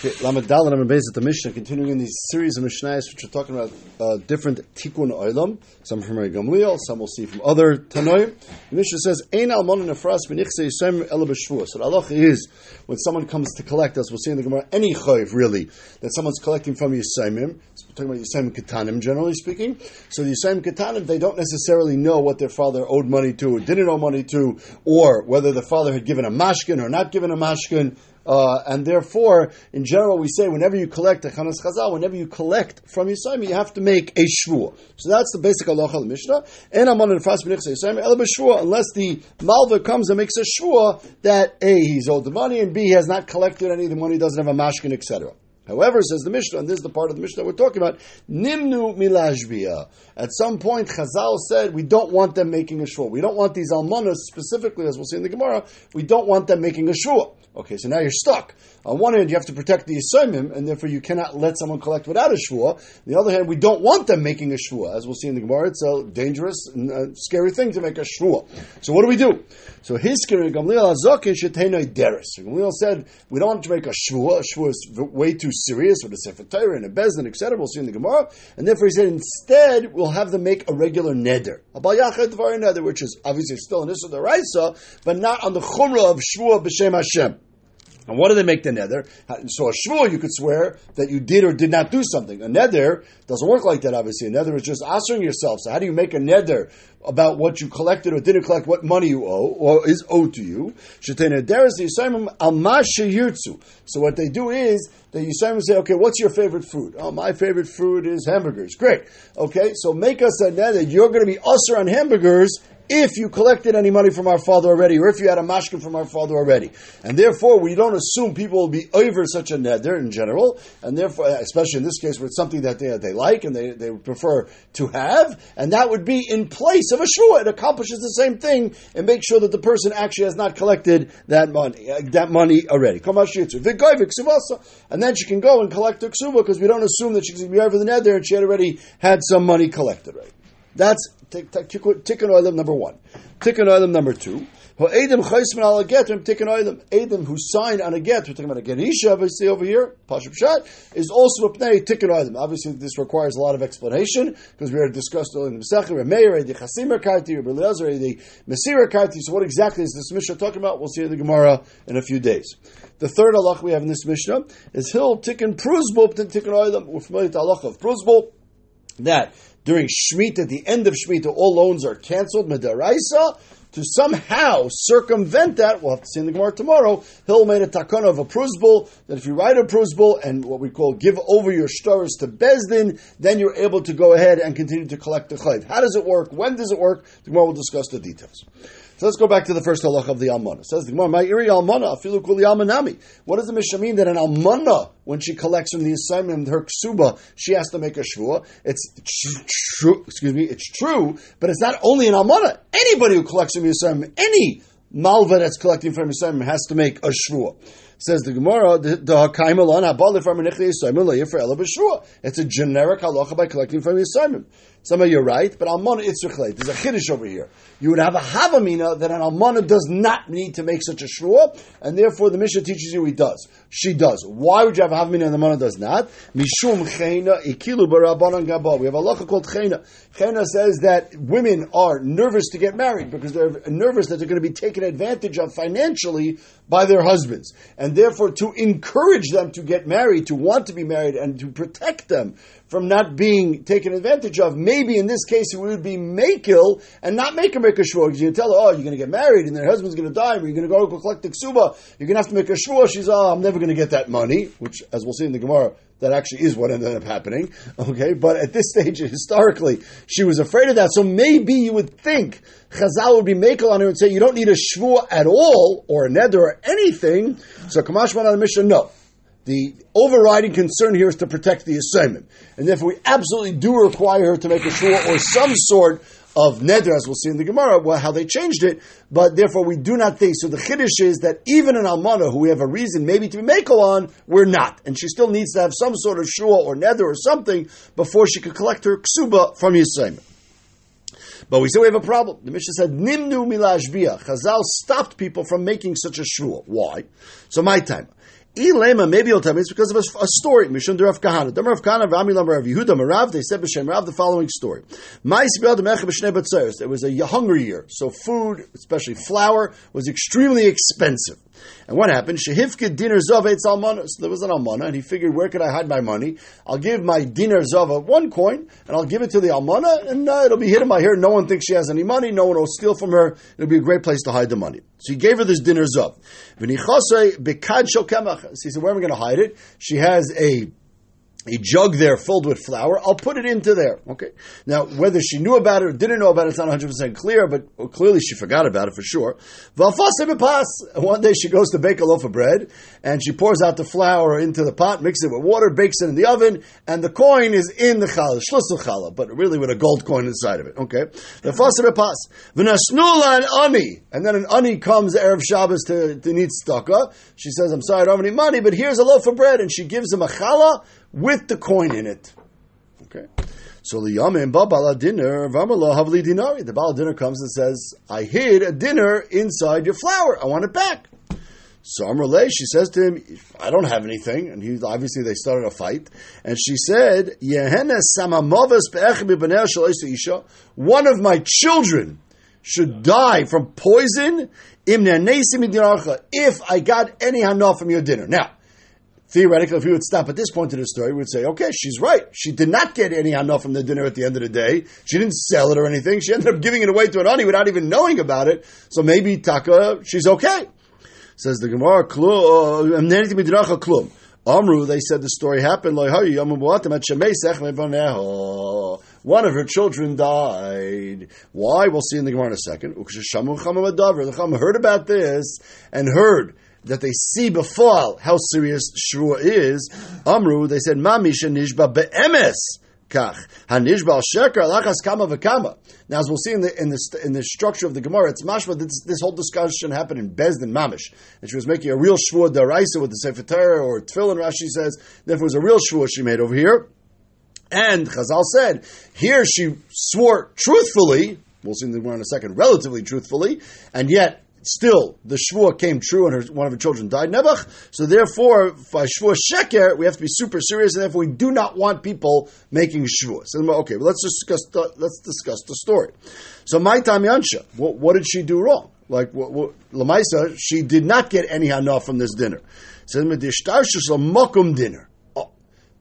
Okay, Lamed Dal and Beis at the Mishnah, continuing in these series of Mishnayos which are talking about uh, different tikkun oilam, some from Rabbi Gamliel, some we'll see from other Tanoim. The Mishnah says, Ein almon nefras b'shvua. So the halacha is, when someone comes to collect us, we'll see in the Gemara, any chayv really, that someone's collecting from we're talking about Yisayim Ketanim generally speaking. So the Yisayim Ketanim, they don't necessarily know what their father owed money to or didn't owe money to, or whether the father had given a mashkin or not given a mashkin. Uh, and therefore, in general, we say whenever you collect a chanas chazal, whenever you collect from Yisrael, you have to make a shvua. So that's the basic halacha of the Mishnah. And amon and fas unless the malva comes and makes a shvua that a he's owed the money and b he has not collected any of the money, doesn't have a mashkin, etc. However, says the Mishnah, and this is the part of the Mishnah we're talking about, Nimnu milashbia. At some point, Chazal said we don't want them making a shua. We don't want these almanas specifically, as we'll see in the Gemara. We don't want them making a shua. Okay, so now you're stuck. On one hand, you have to protect the Yisomim, and therefore you cannot let someone collect without a shvua. On the other hand, we don't want them making a shvua. As we'll see in the Gemara, it's a dangerous and a scary thing to make a shvua. So what do we do? So his Gamliel Azokin Shetenoi Deris. Gamliel said, we don't want to make a shvua. A is way too serious with a Sefer Torah and a Bezdin, etc. We'll see in the Gemara. And therefore he said, instead, we'll have them make a regular neder. A Balyachad neder, which is obviously still an Issa Raisa, but not on the Chumrah of shvua b'Shem Hashem. And what do they make the nether? So a shvur you could swear that you did or did not do something. A nether doesn't work like that, obviously. A nether is just answering yourself. So how do you make a nether about what you collected or didn't collect, what money you owe, or is owed to you? So what they do is, the Yisraelim say, okay, what's your favorite food? Oh, my favorite food is hamburgers. Great. Okay, so make us a net that You're going to be usher on hamburgers if you collected any money from our father already, or if you had a mashkin from our father already. And therefore, we don't assume people will be over such a neder in general, and therefore, especially in this case where it's something that they, they like and they, they prefer to have, and that would be in place of a shua. It accomplishes the same thing and makes sure that the person actually has not collected that money, uh, that money already. And then she can go and collect the ksuba because we don't assume that she's going to be over the neder and she had already had some money collected, right? That's tikkun oilim number one. Tikkun oilim number two. Edim chaysman al getrim tikkun oilim. Edim who signed on a get. We're talking about a gerisha, obviously over here. Pashup shat is also a pnei tikkun oilim. Obviously, this requires a lot of explanation because we already discussed earlier in the Masechah. Remeir, the chasimer karti, Rabbi Eliezer, the mesira karti. So, what exactly is this Mishnah talking about? We'll see in the Gemara in a few days. The third halach we have in this Mishnah is hill tikkun pruzbul tikkun oilim. We're familiar with halach of pruzbul that during Shemitah, at the end of Shemitah, all loans are canceled, Medaraisa, to somehow circumvent that, we'll have to see in the Gemara tomorrow, Hill made a takana of a prusbul, that if you write a prusbul and what we call give over your stars to Bezdin, then you're able to go ahead and continue to collect the chayv. How does it work? When does it work? The Gemara will discuss the details. So let's go back to the first halach of the almana. It says the Gemara, "My iri almana afilu kuli almanami." What does the Mishnah mean that an almana, when she collects from the assignment her ksuba, she has to make a shvua? It's true. Excuse me. It's true, but it's not only an almana. Anybody who collects from the assignment, any malva that's collecting from the assignment, has to make a shvua. Says the Gemara, the Hakaimalon Abali from It's a generic halacha by collecting from Yisraelim. Some of you are right, but Almana Itzrichleit. There's a chiddush over here. You would have a Havamina that an Almana does not need to make such a shvua, and therefore the Mishnah teaches you he does. She does. Why would you have a Havamina and the Almana does not? Mishum Chena Ikilu Barabanan Gabal. We have a halacha called Chena. Chena says that women are nervous to get married because they're nervous that they're going to be taken advantage of financially by their husbands. And therefore, to encourage them to get married, to want to be married, and to protect them from not being taken advantage of. Maybe in this case it would be makil and not make her make a shvua because you tell her, oh, you're going to get married and her husband's going to die, or you're going to go collect the ksuba. You're going to have to make a shvua. She's, oh, I'm never going to get that money, which, as we'll see in the Gemara, that actually is what ended up happening. Okay, but at this stage, historically, she was afraid of that. So maybe you would think Chazal would be makel on her and say, you don't need a shvua at all, or a neder, or anything. So Kamashman on the mission, no. The overriding concern here is to protect the assignment. And therefore, we absolutely do require her to make a shua or some sort of neder, as we'll see in the Gemara, well, how they changed it. But therefore, we do not think. So the chiddush is that even an almana, who we have a reason maybe to be makel on, we're not, and she still needs to have some sort of shua or neder or something before she could collect her ksuba from Yisrael. But we say we have a problem. The Mishnah said, Nimnu milashbia. Chazal stopped people from making such a shua. Why? So my time. Elema, maybe you'll tell me it's because of a, a story. Mishun Rav Kahana. Damar Rav Kahana, Rami Lamar Rav Yehuda Marav, they said B'Shem Rav the following story. There was a hunger year, so food, especially flour, was extremely expensive. And what happened? Shehifkid dinner zava it's almana. So there was an almana, and he figured, where could I hide my money? I'll give my dinner zava one coin, and I'll give it to the almana, and uh, it'll be hidden by her. No one thinks she has any money. No one will steal from her. It'll be a great place to hide the money. So he gave her this dinner zav. So he said, where am I going to hide it? She has a a jug there filled with flour, I'll put it into there. Okay. Now, whether she knew about it or didn't know about it, it's not 100% clear, but clearly she forgot about it for sure. One day she goes to bake a loaf of bread, and she pours out the flour into the pot, mixes it with water, bakes it in the oven, and the coin is in the challah, challah, but really with a gold coin inside of it. Okay. Ani, and then an ani comes Erev Shabbos to, to need staka. She says, I'm sorry, I don't have any money, but here's a loaf of bread, and she gives him a challah, with the coin in it. Okay. So the Yamin Babala dinner, Vamala Havli Dinari. The Bala dinner comes and says, I hid a dinner inside your flour. I want it back. So Amrle, she says to him, I don't have anything. And he obviously they started a fight. And she said, One of my children should die from poison if I got any hana from your dinner. Now, theoretically, if we would stop at this point in the story, we would say, okay, she's right. She did not get any hana from the dinner at the end of the day. She didn't sell it or anything. She ended up giving it away to an ani without even knowing about it. So maybe Taka, she's okay. Says the Gemara, klum. Um, Amru, they said the story happened. One of her children died. Why? We'll see in the Gemara in a second. The Chama heard about this and heard that they see before how serious Shruah is, Amru, they said, Mamisha nishba be'emes. Now, as we'll see in the, in the, in the structure of the Gemara, it's mashma this, this whole discussion happened in Bezdin Mamish. And she was making a real Shruah daraisa with the Sefer Torah or Tefillin, Rashi says. Therefore, it was a real Shruah she made over here. And Chazal said, here she swore truthfully, we'll see in the Gemara in a second, relatively truthfully, and yet still the shvua came true and her, one of her children died, Nebuch. So therefore, by shvua sheker, we have to be super serious, and therefore we do not want people making shvua. So okay, well, let's discuss the, let's discuss the story. So my time Yansha, what, what, did she do wrong? Like what, what, Lamaisa, she did not get any hana from this dinner. Says mokum dinner. Oh,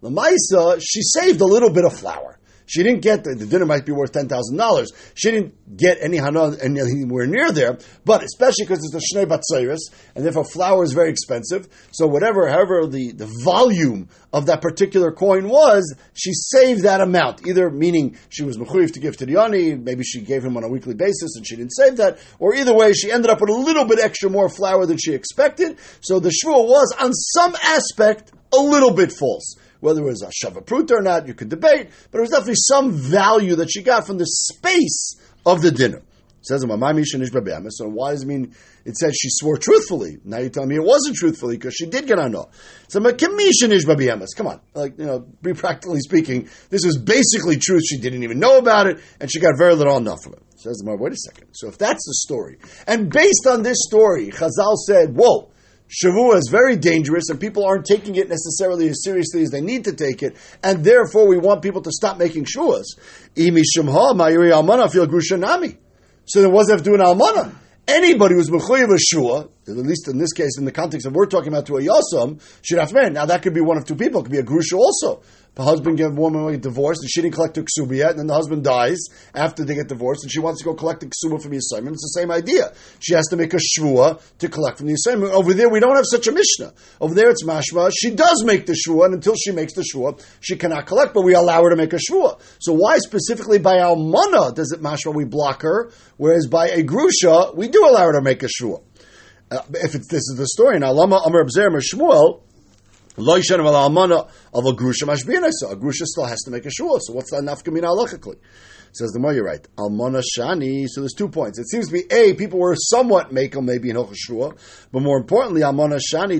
Lamaisa, she saved a little bit of flour. She didn't get the, the dinner might be worth ten thousand dollars. She didn't get any hana anywhere near there. But especially because it's a shnei batzayris, and therefore flour is very expensive. So whatever, however, the, the volume of that particular coin was, she saved that amount. Either meaning she was mechuyev to give to the ani, maybe she gave him on a weekly basis and she didn't save that, or either way, she ended up with a little bit extra more flour than she expected. So the shvua was on some aspect a little bit false. Whether it was a shavapruta or not, you could debate, but it was definitely some value that she got from the space of the dinner. It says So why does it mean it says she swore truthfully? Now you tell me it wasn't truthfully because she did get on no. So come on, like you know, be practically speaking, this was basically truth. She didn't even know about it, and she got very little enough from it. Says wait a second. So if that's the story, and based on this story, Chazal said, "Whoa." Shavua is very dangerous, and people aren't taking it necessarily as seriously as they need to take it, and therefore we want people to stop making shuas. So there was have to do an almana. Anybody who's mechuyev a shua, at least in this case, in the context of we're talking about to a yasam, should have man. Now that could be one of two people. It could be a grusha also the husband gave a woman get divorced and she didn't collect the ksuba yet, and then the husband dies after they get divorced and she wants to go collect the ksuba from the assignment. It's the same idea. She has to make a shvua to collect from the assignment. Over there, we don't have such a mishnah. Over there, it's mashma. She does make the shvua, and until she makes the shvua, she cannot collect, but we allow her to make a shvua. So why specifically by almana does it mashma we block her, whereas by a grusha, we do allow her to make a shvua? Uh, if this is the story, now Lama Amr Abzer Shmuel, Loishan of almana of a grusha mashbina. So a grusha still has to make a shua. So what's that nafkamina halachically? Says the you're right. Almana shani. So there's two points. It seems to be a people were somewhat makel maybe in shua, but more importantly, almana shani.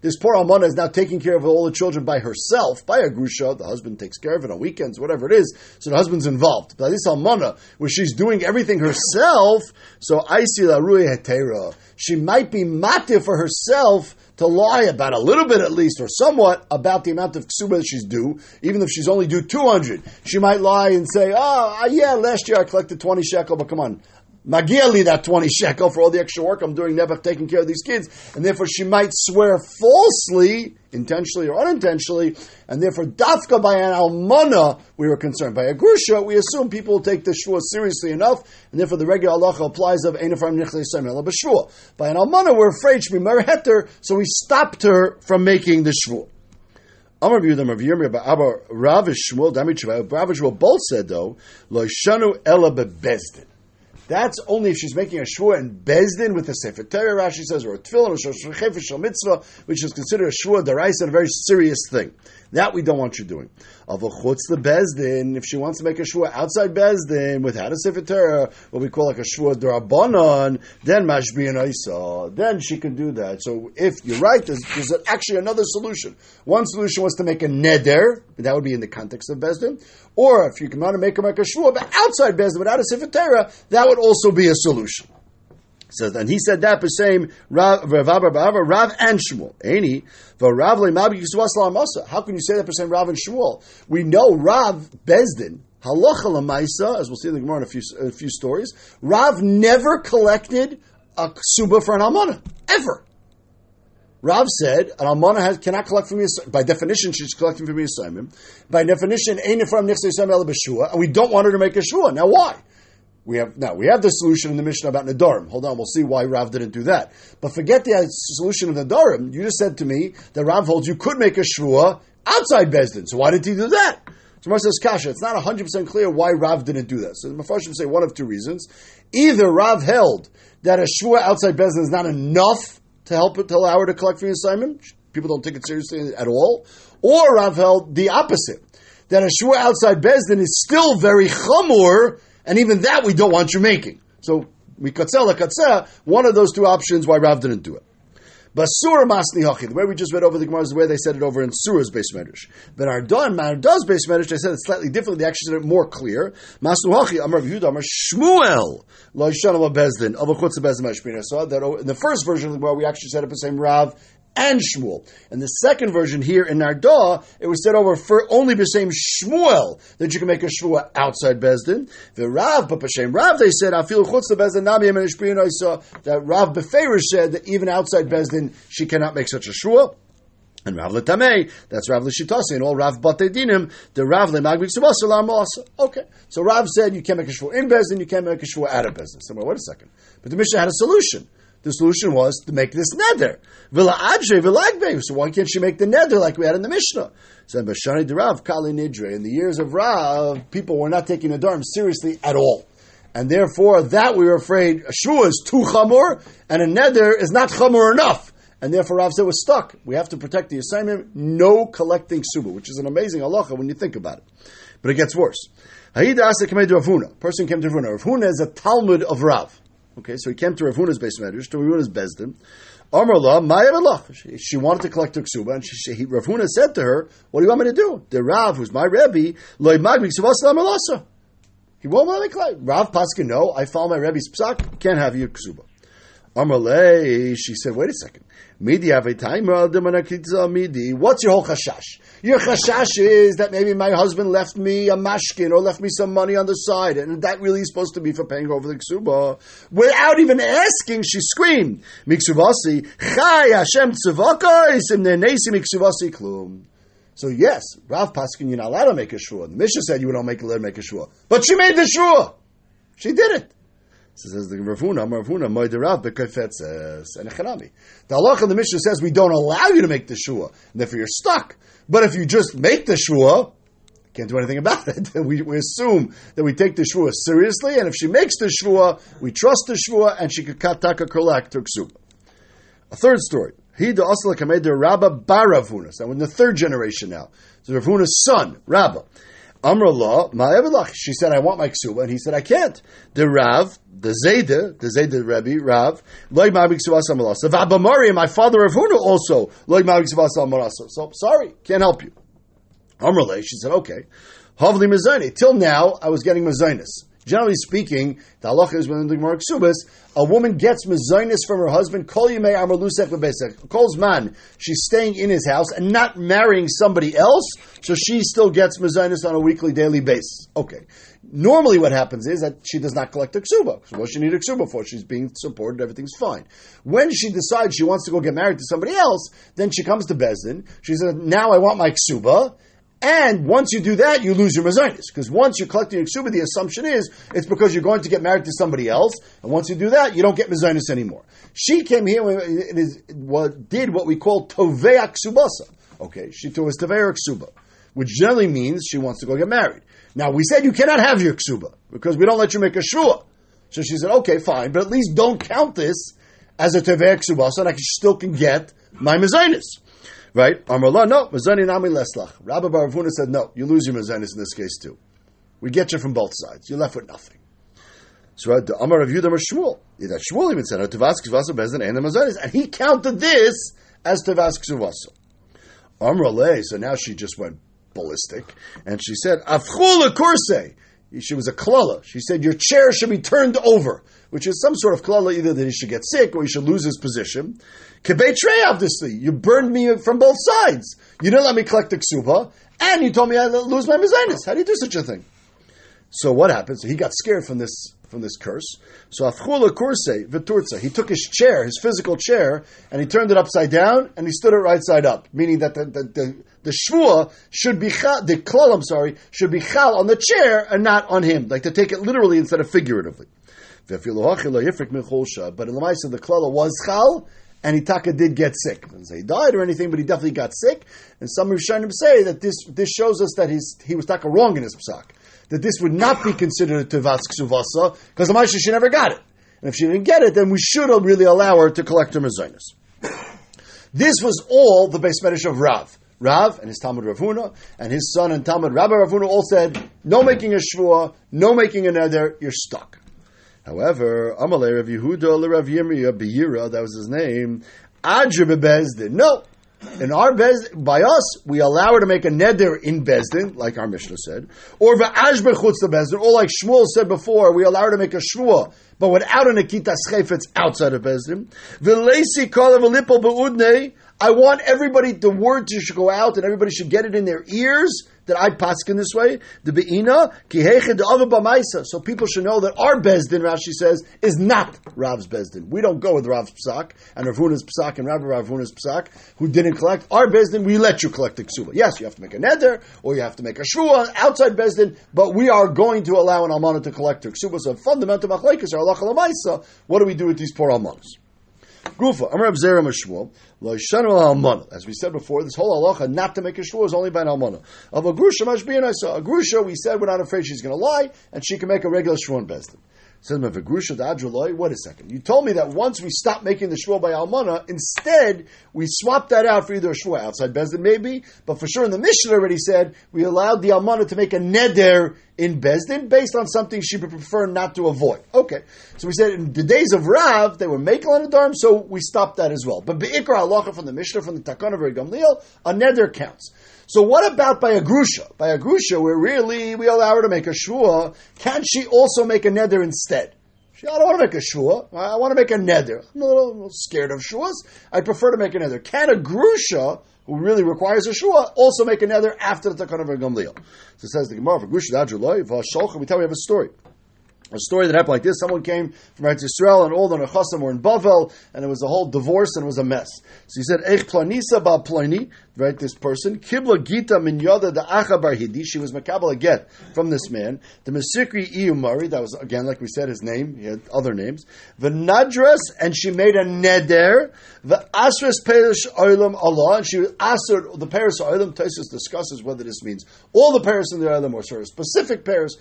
This poor almana is now taking care of all the children by herself, by a grusha. The husband takes care of it on weekends, whatever it is. So the husband's involved. But this almana, where she's doing everything herself, so I see la hetera. She might be matir for herself to lie about a little bit at least, or somewhat, about the amount of ksuba that she's due, even if she's only due 200. She might lie and say, oh, yeah, last year I collected 20 shekel, but come on, Magiali that 20 shekel for all the extra work I'm doing, never taking care of these kids. And therefore she might swear falsely, intentionally or unintentionally, and therefore dafka by an almana, we were concerned. By a grusha, we assume people will take the shua seriously enough, and therefore the regular halacha applies of einafram nichle b'shua. By an almana, we're afraid she be merheter, so we stopped her from making the shua. Amar Yudam Rav Yirmiyah Abba Rav Shmuel Dami Rav Shmuel both said though Lo Shanu Ela Bebezdin. That's only if she's making a shvua in Bezdin with a Sefer Torah, Rashi says, or a tefillin, or a mitzvah, which is considered a shvua deraisa, a very serious thing. That we don't want you doing. Avachutz the Bezdin, if she wants to make a shvua outside Bezdin without a Sefer Torah, what we call like a shvua derabanan, then mashbi and isa, then she can do that. So if you're right, there's, there's actually another solution. One solution was to make a neder, that would be in the context of Bezdin, or if you want to make a make a but outside Bezdin without a Sefer Torah, that would also be a solution says, and he said that the same Rav, Rav, Rav, Rav and Shmuel. Any Rav How can you say that the same Rav and Shmuel? We know Rav Bezdin. Halacha as we'll see in the Gemara in a few, a few stories, Rav never collected a suba for an almana ever. Rav said an almana has, cannot collect from me. By definition, she's collecting from me assignment. By definition, ain't from and we don't want her to make a shua. Now, why? We have now we have the solution in the Mishnah about Nadarim. Hold on, we'll see why Rav didn't do that. But forget the solution of Nadarim. You just said to me that Rav holds you could make a shvua outside Bezdin. So why didn't he do that? So Mar says Kasha. It's not hundred percent clear why Rav didn't do that. So the Mepharshim say one of two reasons: either Rav held that a shvua outside Bezdin is not enough to help it to allow her to collect for the assignment. People don't take it seriously at all, or Rav held the opposite that a shvua outside Bezdin is still very chamur and even that we don't want you making. So we katzela one of those two options why Rav didn't do it. But Sura Masni Hachi, the way we just read over the Gemara is the way they said it over in Sura's base medrash. But our Don does base medrash, they said it slightly differently. They actually said it more clear. Masnu Hachi, Amar Yehuda, Amar Shmuel, Lo Yishanam Bezdin, of Chutz Bezdin Mashmina. So that in the first version of the Gemara, we actually said it the same Rav and Shmuel. And the second version here in Nardah, it was said over for only the same Shmuel that you can make a Shmuel outside Bezdin. The Rav, but B'Shem Rav, they said, I feel chutz the Bezdin nami and I saw that Rav Beferish said that even outside Bezdin, she cannot make such a Shmuel. And Rav Letamei, that's Rav Lishitasi, and all Rav Batedinim, the Rav Lemagvik Subasa Okay. So Rav said you can't make a shvua in Bezdin, you can't make a shvua out of Bezdin. So wait a second. But the Mishnah had a solution. The solution was to make this neder. So why can't she make the neder like we had in the Mishnah? So Bashani Rav Kali Nidre. In the years of Rav, people were not taking the Dharm seriously at all. And therefore, that we were afraid a shua is too chamor, and a neder is not chamor enough. And therefore, Rav said, we're stuck. We have to protect the assignment. No collecting suba, which is an amazing halacha when you think about it. But it gets worse. Person came to Rav Huna. Ravuna is a Talmud of Rav. Okay, so he came to Rav Huna's base medrash, to Rav Huna's bezdin. Amar She, she wanted to collect her ksuba, and she, he, Rav Huna said to her, "What do you want me to do?" The Rav, who's my Rebbe, loy magmi ksuba He won't let me collect. Rav Paskin, no, I follow my Rebbe's psak. Can't have your ksuba. Amalei, she said, wait a second. Midi midi. What's your whole chashash? Your chashash is that maybe my husband left me a mashkin or left me some money on the side, and that really is supposed to be for paying over the ksuba. Without even asking, she screamed, Miksuvasi, Chai Hashem miksuvasi klum. So yes, Rav Paskin, you're not allowed to make a shua. The Mishnah said you don't make allowed to make a shua. But she made the shua. She did it. So says the Rav Huna, Ravuna, Moidirav, Bekafetzes, and Echanami. The uh, halach in the Mishnah says we don't allow you to make the shua, and therefore you're stuck. But if you just make the shua, can't do anything about it. we, we, assume that we take the shua seriously, and if she makes the shua, we trust the shua, and she could kataka kolak to A third story. He the Asla Kamed Rabba Baravuna. So we're in the third generation now. So Rav Huna's son, Rabba. Amrullah, Ma'evelach. She said, I want my ksuba. And he said, I can't. The Rav, the Zayda, the Zayda Rebbe, Rav, Loy Ma'avik Suvasa Malasa. Vabamari, my father Rav Huna also, Loy Ma'avik Suvasa Malasa. So, sorry, can't help you. Amrullah, she said, okay. Havli Mazani. Till now, I was getting Mazinus. Generally speaking, the halacha is when the Gemara Ksubas, a woman gets mezainis from her husband, kol yimei amar lusech lebesek, calls man, she's staying in his house and not marrying somebody else, so she still gets mezainis on a weekly, daily basis. Okay. Normally what happens is that she does not collect a ksuba. So what she need a ksuba for? She's being supported, everything's fine. When she decides she wants to go get married to somebody else, then she comes to Bezdin, she says, now I want my ksuba, and once you do that, you lose your mazonis. Because once you're collecting your ksuba, the assumption is it's because you're going to get married to somebody else. And once you do that, you don't get mazonis anymore. She came here and is, what, did what we call tovea ksubasa. Okay, she was tovea ksuba, which generally means she wants to go get married. Now, we said you cannot have your ksuba because we don't let you make a shua. So she said, okay, fine, but at least don't count this as a tovea ksubasa, and I still can get my mazonis. Right? Amrullah, no, Mazani Nami Leslach. Rabbi Baravuna said, no, you lose your Mazanis in this case too. We get you from both sides. You're left with nothing. So uh, the Amar of Yudam Shmuel. That Shmuel even said, Tavas Kzvasa Bezdin and the Mazanis. And he counted this as Tavas Kzvasa. Amrullah, so now she just went ballistic. And she said, Afchula Kurse. She was a klala. She said, your chair should be turned over, which is some sort of klala, either that he should get sick or he should lose his position. Kebetray, obviously. You burned me from both sides. You didn't let me collect the ksuba, and you told me I'd lose my mezainis. How do you do such a thing? So what happened? So he got scared from this from this curse. So afchula kurse v'turza. He took his chair, his physical chair, and he turned it upside down, and he stood it right side up, meaning that the the, the, the shvua should be chal, the klal, I'm sorry, should be chal on the chair and not on him, like to take it literally instead of figuratively. But in the mice the klala was chal, and Itaka did get sick. He died or anything, but he definitely got sick. And some Rishonim say that this this shows us that he's, he was taka wrong in his psak. That this would not be considered a Tevas Ksuvasa, because the Maisha, she never got it. And if she didn't get it, then we should really allow her to collect her mezainis. This was all the base medish of Rav. Rav and his Talmud Rav Huna and his son and Talmud Rabbi Ravuna all said, no making a shvua, no making a nether, you're stuck. However, Amalei Rav Yehuda Rav Yirmiyah Beira, that was his name, Adra Bezdin. No, in our Bezdin, by us, we allow her to make a neder in Bezdin, like our Mishnah said, or v'ash bechutz the Bezdin, or like Shmuel said before, we allow her to make a shvua, but without a nikita schefetz outside of Bezdin. V'leisi kol v'lipol be'udnei, I want everybody, the word should go out and everybody should get it in their ears that I paskin this way. The beina kiheched the other b'maisa. So people should know that our bezdin, Rashi says, is not Rav's bezdin. We don't go with Rav's psak and Rav Huna's psak and Rabbi Ravuna's psak who didn't collect our bezdin. We let you collect the ksuba. Yes, you have to make a neder or you have to make a shua outside bezdin, but we are going to allow an almana to collect her ksuba. So fundamental machlekes are Allah What do we do with these poor almanas? Gufa, Amar Abzera Almana. As we said before, this whole halacha not to make a shvua is only by an almana. Of a grusha mashbiyan, I saw a grusha. We said we're not afraid she's going to lie, and she can make a regular shvua in Besdin. Says Wait a second. You told me that once we stopped making the shvua by almana, instead we swapped that out for either a shvua outside Bezdin, maybe, but for sure in the Mishnah already said we allowed the almana to make a neder in Bezdin based on something she would prefer not to avoid. Okay, so we said in the days of Rav they were making a darm, so we stopped that as well. But beikra halacha from the Mishnah from the Takana of Gamliel, a neder counts. So what about by a grusha? By a grusha, where really we allow her to make a shua, can she also make a neder instead? She, I don't want to make a shua. I want to make a neder. I'm a little, a scared of shuas. I prefer to make a neder. Can a grusha, who really requires a shua, also make a neder after the takana of Gamliel? So it says the Gemara for grusha We tell we have a story a story that happened like this. Someone came from Eretz Yisrael, and all the Nechasim were in Bavel, and it was a whole divorce, and it was a mess. So he said, Eich planisa ba plani. right, this person, Kibla Gita min Yoda the Acha Bar Hidi, she was Makabal get from this man. The Masikri Iumari, that was again, like we said, his name, he had other names. The Nadras, and she made a Neder. The Asras Perish Oilam Allah, and she was the Paris Oilam, Taisus discusses whether this means all the Paris in the Oilam or sort of specific Paris.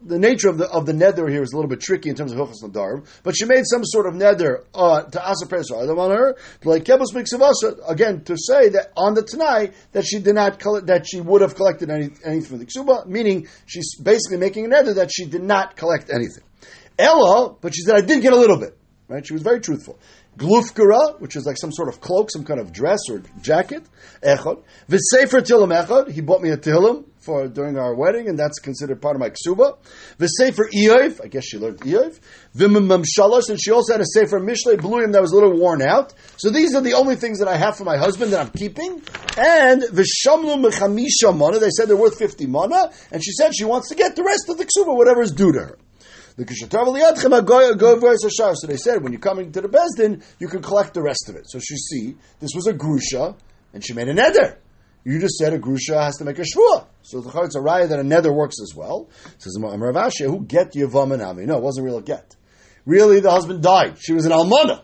The nature of the of the Neder here is a little bit tricky in terms of Hilchas Nadarim, but she made some sort of Neder uh, to Asr Paris Oilam on her, like Kebus Miksavasa, again, to say that on the Tanai, that she did not, collect, that she would have collected any, anything from the Ksuba, meaning she's basically making an Neder that she did not collect anything. Ella, but she said, I did get a little bit. Right? She was very truthful. Glufkara, which is like some sort of cloak, some kind of dress or jacket. Echad. V'sefer tilim echad. He bought me a tilim for during our wedding, and that's considered part of my ksuba. V'sefer iyov. I guess she learned iyov. V'mimamshalos, and she also had a sefer mishle bluyim that was a little worn out. So these are the only things that I have for my husband that I'm keeping. And v'shamlu mechamisha mana. They said they're worth 50 mana, and she said she wants to get the rest of the ksuba, whatever is due to her. So they said, when you're coming to the Bezdin, you can collect the rest of it. So she see, this was a grusha, and she made a neder. You just said a grusha has to make a shvua. So the it's a raya that a nether works as well. Says Rav Ashi, who get Yavam and Ami? No, it wasn't real get. Really, the husband died. She was an almana.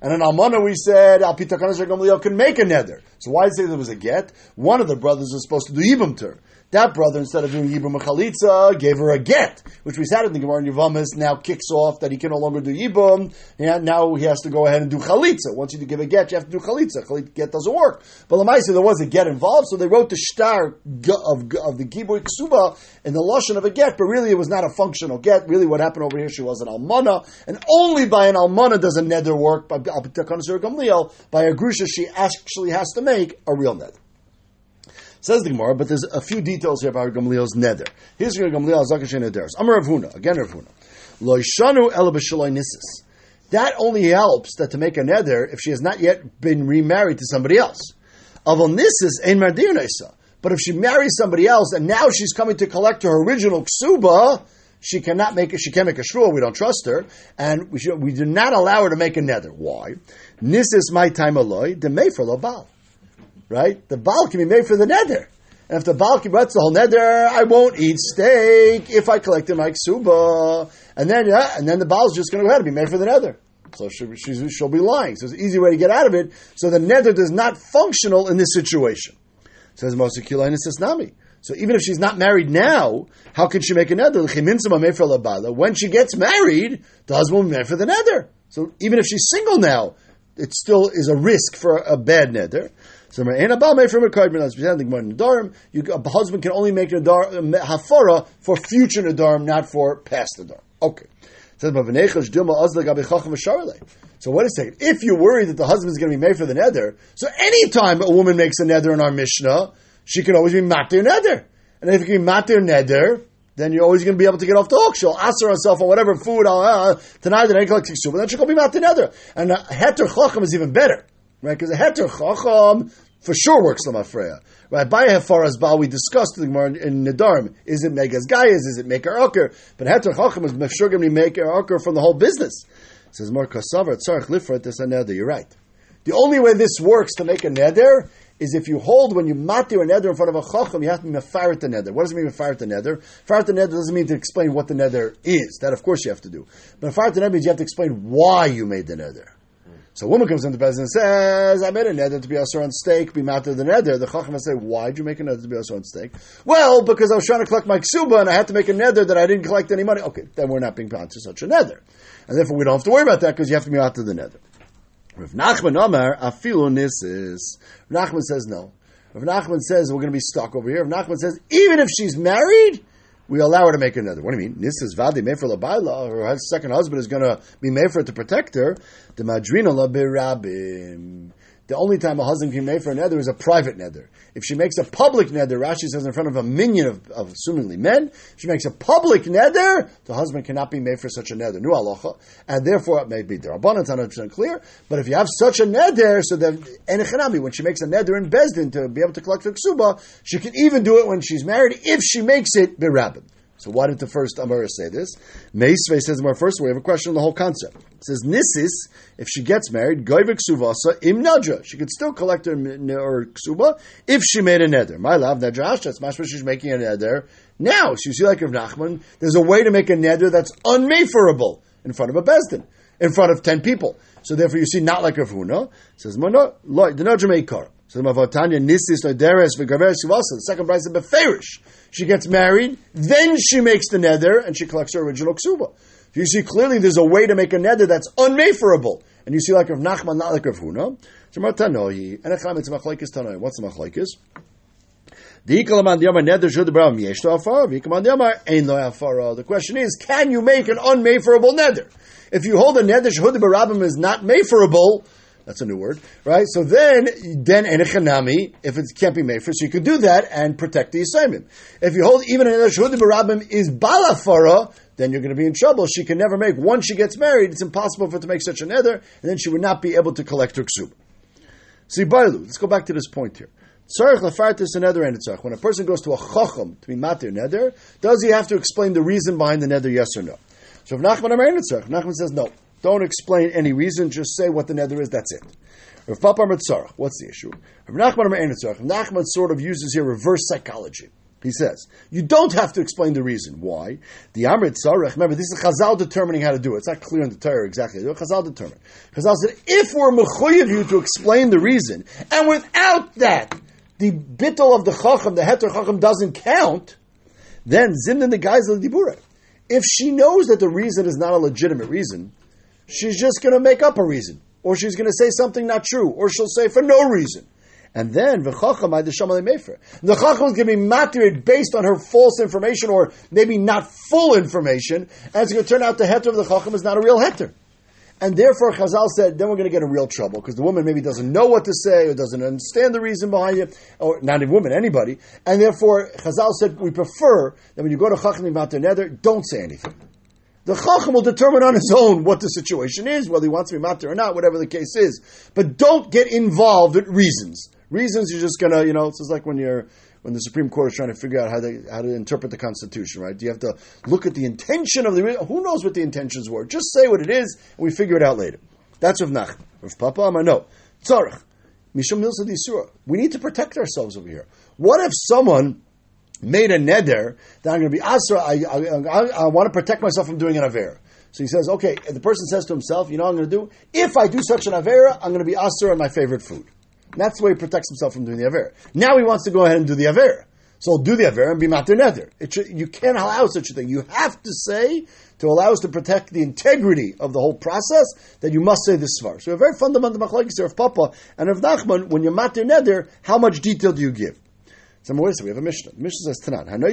And in Almana, we said Al Pitakanas Gamliel can make a neder. So why say there was a get? One of the brothers was supposed to do Yibam to her. That brother, instead of doing Yibum Chalitza, gave her a get, which we said in the Gemara in Yavamas, now kicks off that he can no longer do Yibum, and now he has to go ahead and do Chalitza. Once you give a get, you have to do Chalitza. Chalitza get doesn't work. But Lamaisa, there was a get involved, so they wrote the shtar of, of the Gibur Ksuba in the Lashon of a get, but really it was not a functional get. Really what happened over here, she was an Almana, and only by an Almana does a Neder work, by, by a Grusha, she actually has to make a real Neder. Says the Gemara, but there's a few details here about Gamliel's nether. Here's Gamliel Zakashin Neder's. Amar Rav Huna, again Rav Huna. Loishanu el. That only helps that to make a nether if she has not yet been remarried to somebody else. Avon nisis ein. But if she marries somebody else and now she's coming to collect her original ksuba, she cannot make. She can't make a shul. We don't trust her, and we, should, we do not allow her to make a nether. Why? Nisis my time aloy the for lobal right? The Baal can be made for the neder. And if the Baal writes the whole neder, I won't eat steak if I collect it like suba. And then, yeah, and then the Baal's just going to go ahead and be made for the neder. So she, she, she'll be lying. So it's an easy way to get out of it. So the neder is not functional in this situation. Says Moshe says Nami. So even if she's not married now, how can she make a neder? When she gets married, the husband will be made for the nether. So even if she's single now, it still is a risk for a bad neder. So a bal from a carbon as presenting more nadarim. A husband can only make nadar hafara for future nadarim, not for past nadarim. Okay. So wait a second. If you're worried that the husband is going to be made for the nether, so anytime a woman makes a nether in our Mishnah, she can always be matir nether. And if you can be matir nether, then you're always going to be able to get off the hook. She'll answer herself on whatever food uh, uh tonight that I collect and then she'll be matir nether. And a heter chacham is even better right? Because a heter chacham for sure works lamafreya. Right, by Hefaras Baal, we discussed the Gemara in Nedarim. Is it Megas Gaias? Is it Maker Aker? But Heter Chacham is Mefshur going to be Maker Aker from the whole business. It says more Kasavar Tzarech Lifrat This Neder. You're right. The only way this works to make a neder is if you hold when you matir a neder in front of a chacham, you have to be mefaret the neder. What does it mean mefaret the neder? Mefaret the neder doesn't mean to explain what the neder is. That of course you have to do. But mefaret the neder means you have to explain why you made the neder. So a woman comes into Bezin and says, I made a neder to be also on steak, be matter the neder. The Chacham say, why did you make a neder to be also on steak? Well, because I was trying to collect my ksuba and I had to make a neder that I didn't collect any money. Okay, then we're not being bound to such a neder. And therefore we don't have to worry about that because you have to be out to the neder. Rav Nachman Omar, afilu nisis. Nachman says no. Rav Nachman says we're going to be stuck over here. Rav Nachman says even if she's married, we allow her to make another. What do you mean? Nis vadi made for labaila. Her second husband is going to be it to protect her. The madrina la berabim. The only time a husband can make for a nether is a private nether. If she makes a public nether, Rashi says in front of a minion of, of assumingly men, she makes a public nether, the husband cannot be made for such a nether. Nu alocha, and therefore it may be there. Abundance 100% clear, but if you have such a nether, so that when she makes a nether in Bezdin to be able to collect her ksuba, she can even do it when she's married if she makes it berabim. So why did the first Amara say this? Meisve says in first we have a question on the whole concept. It says Nisis, if she gets married, Goivik Suvasa im Nadra. She could still collect her, her ksuba if she made a neder. My love, Nadra That's mashma she's making a neder. Now, you see like Rav Nachman, there's a way to make a neder that's unmeferable in front of a bezdin, in front of ten people. So therefore you see not like Rav Huna. says, the Nadra Meikar. So the Mavatanya Nisis Nederes V'Gaver Sivasa. The second price is Beferish. She gets married, then she makes the neder, and she collects her original ksuba. You see clearly there's a way to make a neder that's unmeferable. And you see like Rav Nachman, not like Rav Huna. So Martanoi, Enecham, it's Tanoi. What's the Machlaikis? The question is, can you make an unmeferable neder? If you hold a neder shehud barabim is not meferable, that's a new word, right? So then, then enechanami, if it can't be made for, so you could do that and protect the assignment. If you hold even an shehud barabim is balafara, then you're going to be in trouble. She can never make. Once she gets married, it's impossible for her to make such a nether, and then she would not be able to collect her ksub. See, Bailu, let's go back to this point here. Tzarech lefartis another and tzarech. When a person goes to a chacham to be matir neder, does he have to explain the reason behind the neder, yes or no? So if Nachman Amar Nachman says no. Don't explain any reason, just say what the nether is, that's it. Rav Papa what's the issue? Rav Nachman sort of uses here reverse psychology. He says, you don't have to explain the reason. Why? The Amrit Tzarech, remember, this is Chazal determining how to do it. It's not clear in the Torah exactly. Chazal determined. Chazal said, if we're mechuyev you to explain the reason, and without that, the bittel of the Chacham, the Heter Chacham doesn't count, then Zimnan the guys of the Dibura. If she knows that the reason is not a legitimate reason, she's just going to make up a reason, or she's going to say something not true, or she'll say for no reason. And then the chacham The chacham is going to be matured based on her false information, or maybe not full information, and it's going to turn out the heter of the chacham is not a real heter. And therefore, Chazal said, then we're going to get in real trouble because the woman maybe doesn't know what to say or doesn't understand the reason behind it, or not a woman, anybody. And therefore, Chazal said, we prefer that when you go to Chacham Mater Nether, don't say anything. The Chacham will determine on his own what the situation is, whether he wants to be matter or not, whatever the case is. But don't get involved with reasons. Reasons you're just gonna, you know, it's like when you're when the Supreme Court is trying to figure out how they how to interpret the Constitution, right? You have to look at the intention of the who knows what the intentions were? Just say what it is, and we figure it out later. That's of Nach. Of Papa Amar, no. Tzarech. Mishum Milsa We need to protect ourselves over here. What if someone made a neder that I'm going to be asra. I, I, I, want to protect myself from doing an avera. So he says, okay. the person says to himself, you know, I'm going to do if I do such an avera, I'm going to be asra on my favorite food. And that's the way he protects himself from doing the avera. Now he wants to go ahead and do the avera. So do the avera and be matir neder. Should, you can't allow such a thing. You have to say to allow us to protect the integrity of the whole process that you must say this svar. So a very fundamental machlokes here of Papa and of Nachman. When you're matir neder, how much detail do you give? So we have a Mishnah. The Mishnah says Tanan.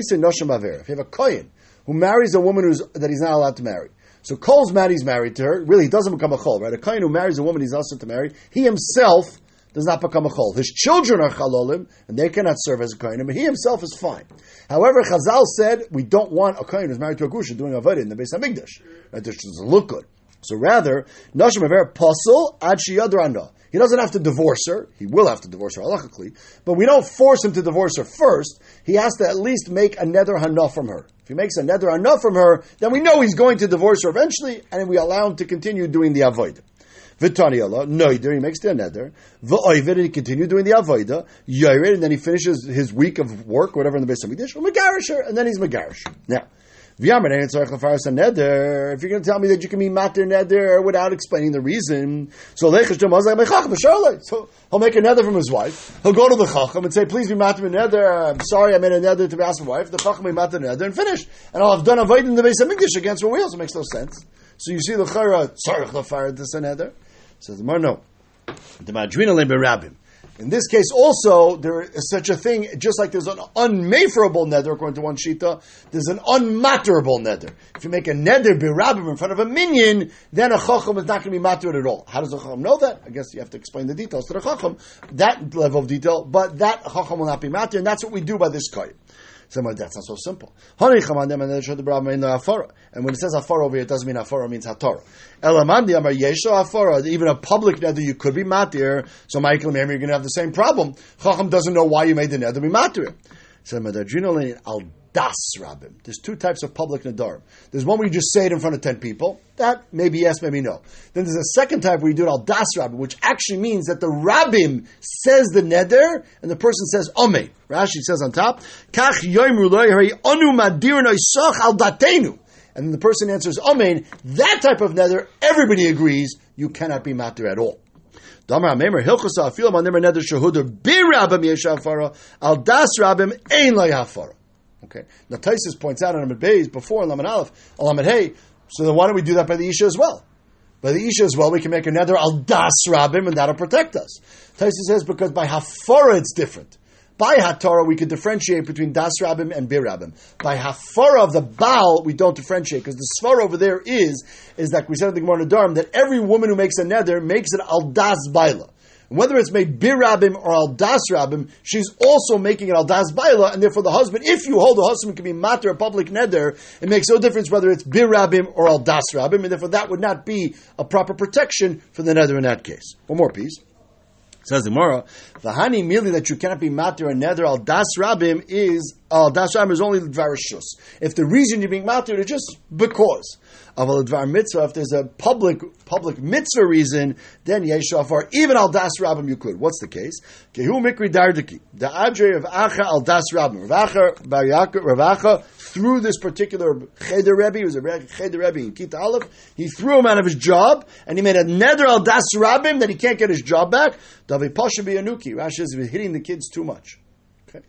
If you have a kohen who marries a woman who's, that he's not allowed to marry. So Kohl's mad he's married to her. Really, he doesn't become a Chol, right? A kohen who marries a woman he's not allowed to marry, he himself does not become a Chol. His children are Chalolim, and they cannot serve as a kohen, but he himself is fine. However, Chazal said we don't want a kohen who's married to a Gusha doing a Avodah in the Beis HaMikdash. Right? This doesn't look good. So rather, Nashim Aver Pasul Ad Shiyadrana. He doesn't have to divorce her. He will have to divorce her halachically, but we don't force him to divorce her first. He has to at least make a nether hana from her. If he makes a nether hana from her, then we know he's going to divorce her eventually, and we allow him to continue doing the avoid. Vitani Allah, noider, he makes the nether. V'oivid, he continue doing the avoida. Yored, and then he finishes his week of work, whatever in the base of Mikdash. Megarish and then he's megarish. Now, if you're going to tell me that you can be matir neder without explaining the reason, so so he'll make a nether from his wife. He'll go to the chacham and say, "Please be matir neder. I'm sorry, I made a nether to asked my wife." The chacham be matir neder and finish, and I'll have done a void in the base of English against my wheels. It makes no sense. So you see the chara tzarich a nether. Says the no. The madrina leberabim. In this case, also, there is such a thing, just like there's an unmaferable nether, according to one shita, there's an unmatterable nether. If you make a nether birabim in front of a minion, then a chacham is not going to be matter at all. How does a chacham know that? I guess you have to explain the details to the chacham, that level of detail, but that chacham will not be matter, and that's what we do by this kite. Somewhere that's not so simple. And when it says afar over here, it doesn't mean afar, it means hatar. Elamandi amar yesho afar, even a public nether you could be matir, so Michael maybe you're going to have the same problem. Chacham doesn't know why you made the nether be matir. So adrenaline al das rabim. There's two types of public nadarim. There's one where you just say it in front of ten people. That maybe yes, maybe no. Then there's a second type where you do it al das rabim, which actually means that the rabbim says the neder and the person says amen. Rashi says on top, kach anu madirun al datenu. And the person answers amen. That type of neder, everybody agrees you cannot be matir at all. Al Das Rabim Ein. Okay. Now Taisus points out on Amid Beis before in Laman Aleph, Laman Hey. So then why don't we do that by the Isha as well? By the Isha as well, we can make another Al Das Rabim and that'll protect us. Taisus says because by Hafara it's different. By Hatorah, we can differentiate between Das Rabbim and Bir Rabbim. By Hafara of the Baal, we don't differentiate because the Svar over there is, is like we said in the Gemara Darm, that every woman who makes a neder makes it Al Das Baila. Whether it's made Bir Rabbim or Al Das she's also making it Al Das Baila, and therefore the husband, if you hold the husband can be Mater, a public neder, it makes no difference whether it's Bir Rabbim or Al Das and therefore that would not be a proper protection for the neder in that case. One more piece. Says the Gemara, "V'hani merely that you cannot be matir and nether al das is al das is only dvarishus. If the reason you're being matir is just because of a dvar mitzvah, if there's a public public mitzvah reason, then yeshafar even al das rabim you could. What's the case? Kehu mikri dardiki the adre of acha al das rabim. Rav Acha Ravacha threw this particular cheder rebbe. He was a cheder rebbe in Kita Aleph. He threw him out of his job, and he made a neder al das rabim that he can't get his job back. Davi pasha biyanuki. Rashi he hitting the kids too much.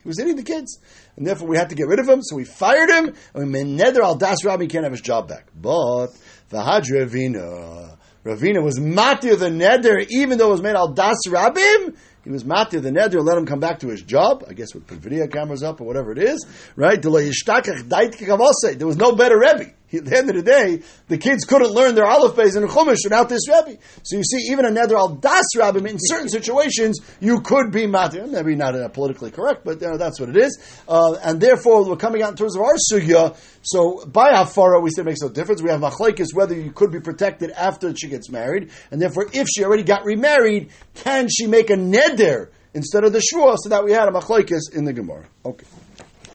He was hitting the kids, and therefore we had to get rid of him. So we fired him, and we made neder al das. He can't have his job back. But v'had Ravina. Ravina was matir the neder, even though it was made al das rabim. He was matir the neder, let him come back to his job. I guess with video cameras up or whatever it is, right? There was no better rebbe. At the end of the day, the kids couldn't learn their aleph beis and chumash without this rebbe. So you see, even a neder al das rabbim, in certain situations, you could be matir. Maybe not uh, politically correct, but you know, that's what it is. Uh, and therefore, we're coming out in terms of our sugya. So by hafara, we say it makes no difference. We have machlekes whether you could be protected after she gets married, and therefore, if she already got remarried, can she make a neder instead of the shua? So that we had a machlekes in the gemara. Okay.